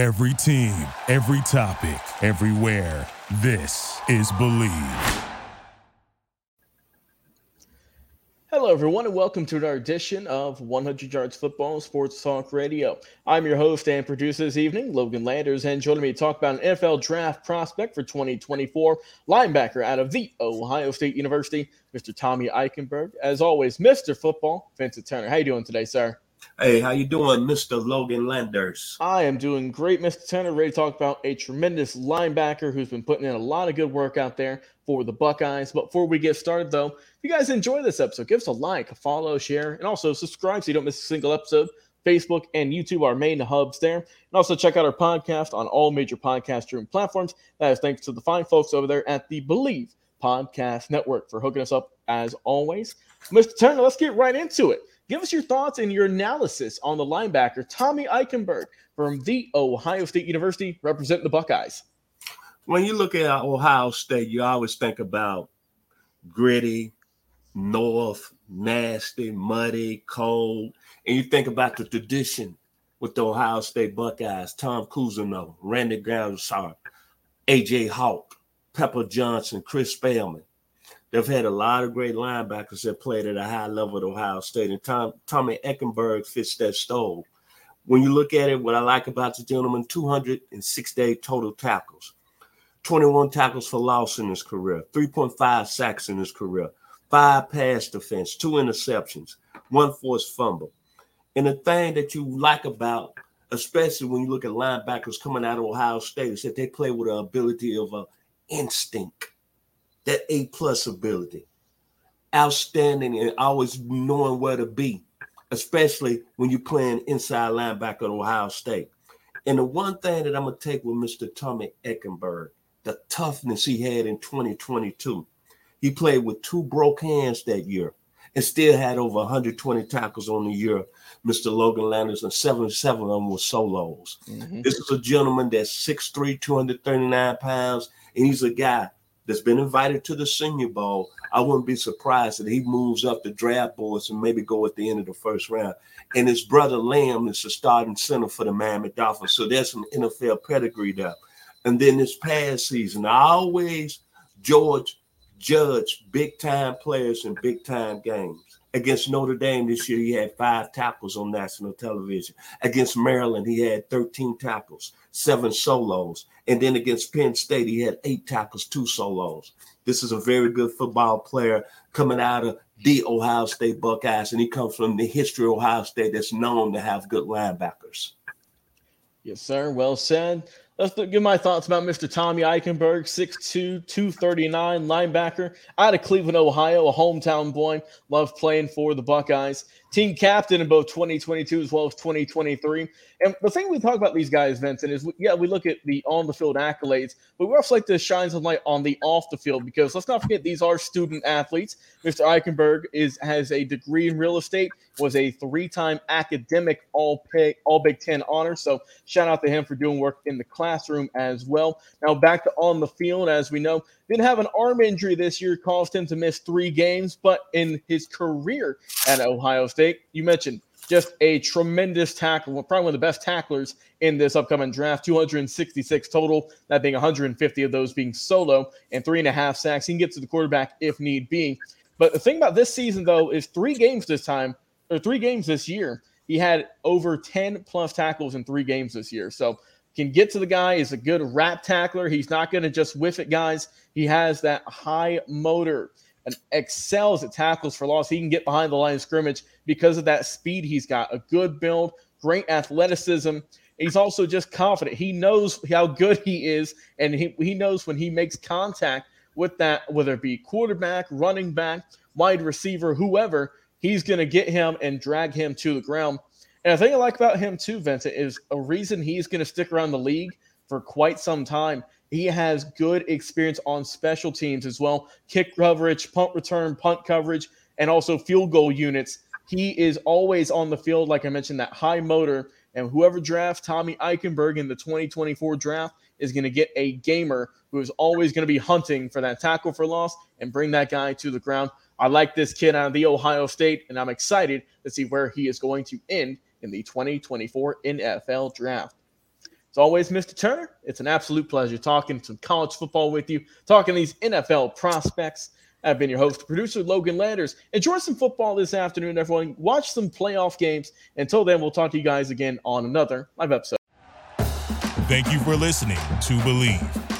Every team, every topic, everywhere. This is Bleav. Hello, everyone, and welcome to another edition of 100 Yards Football Sports Talk Radio. I'm your host and producer this evening, Logan Landers, and joining me to talk about an NFL draft prospect for 2024, linebacker out of the Ohio State University, Mr. Tommy Eichenberg. As always, Mr. Football, Vincent Turner. How you doing today, sir? Hey, how you doing, Mr. Logan Landers? I am doing great, Mr. Turner. Ready to talk about a tremendous linebacker who's been putting in a lot of good work out there for the Buckeyes. But before we get started, though, if you guys enjoy this episode, give us a like, a follow, share, and also subscribe so you don't miss a single episode. Facebook and YouTube, our main hubs there. And also check out our podcast on all major podcast streaming platforms. That is thanks to the fine folks over there at the Bleav Podcast Network for hooking us up as always. Mr. Turner, let's get right into it. Give us your thoughts and your analysis on the linebacker Tommy Eichenberg from the Ohio State University, representing the Buckeyes. When you look at Ohio State, you always think about gritty, north, nasty, muddy, cold, and you think about the tradition with the Ohio State Buckeyes, Tom Cousineau, Randy Gradishar, AJ Hawk, Pepper Johnson, Chris Spielman. They've had a lot of great linebackers that played at a high level at Ohio State, and Tom, Tommy Eichenberg fits that stove. When you look at it, what I like about the gentleman, 268 total tackles, 21 tackles for loss in his career, 3.5 sacks in his career, five pass defense, two interceptions, one forced fumble. And the thing that you like about, especially when you look at linebackers coming out of Ohio State, is that they play with the ability of uh, instinct that A plus ability, outstanding and always knowing where to be, especially when you're playing inside linebacker at Ohio State. And the one thing that I'm gonna take with Mr. Tommy Eichenberg, the toughness he had in 2022. He played with two broke hands that year and still had over 120 tackles on the year. Mr. Logan Landers and 77 of them were solos. Mm-hmm. This is a gentleman that's 6'3, 239 pounds, and he's a guy that's been invited to the Senior Bowl, I wouldn't be surprised that he moves up the draft boards and maybe go at the end of the first round. And his brother Liam is the starting center for the Miami Dolphins. So there's some NFL pedigree there. And then this past season, I always George judge big time players in big time games. Against Notre Dame this year, he had five tackles on national television. Against Maryland, he had 13 tackles, seven solos. And then against Penn State, he had eight tackles, two solos. This is a very good football player coming out of the Ohio State Buckeyes, and he comes from the history of Ohio State that's known to have good linebackers. Yes, sir. Well said. Let's give my thoughts about Mr. Tommy Eichenberg, 6'2, 239 linebacker out of Cleveland, Ohio, a hometown boy. Loved playing for the Buckeyes. Team captain in both 2022 as well as 2023. And the thing we talk about these guys, Vincent, is yeah, we look at the on the field accolades, but we also like to shine some light on the off the field because let's not forget these are student athletes. Mr. Eichenberg is has a degree in real estate, was a three-time academic all pay all Big Ten honor. So shout out to him for doing work in the classroom as well. Now back to on the field, as we know, didn't have an arm injury this year, caused him to miss three games, but in his career at Ohio State, you mentioned just a tremendous tackle, probably one of the best tacklers in this upcoming draft. 266 total, that being 150 of those being solo, and three and a half sacks. He can get to the quarterback if need be. But the thing about this season, though, is three games this time, or three games this year, he had over 10 plus tackles in three games this year. So can get to the guy. He's a good wrap tackler. He's not going to just whiff it, guys. He has that high motor and excels at tackles for loss. He can get behind the line of scrimmage because of that speed he's got. A good build, great athleticism. He's also just confident. He knows how good he is, and he, he knows when he makes contact with that, whether it be quarterback, running back, wide receiver, whoever, he's going to get him and drag him to the ground. And the thing I like about him too, Vincent, is a reason he's going to stick around the league for quite some time he has good experience on special teams as well kick coverage, punt return, punt coverage, and also field goal units. He is always on the field, like I mentioned, that high motor. And whoever drafts Tommy Eichenberg in the 2024 draft is going to get a gamer who is always going to be hunting for that tackle for loss and bring that guy to the ground. I like this kid out of the Ohio State, and I'm excited to see where he is going to end in the 2024 NFL draft. As always, Mr. Turner, it's an absolute pleasure talking some college football with you, talking these NFL prospects. I've been your host, producer Logan Landers. Enjoy some football this afternoon, everyone. Watch some playoff games. Until then, we'll talk to you guys again on another live episode. Thank you for listening to Bleav.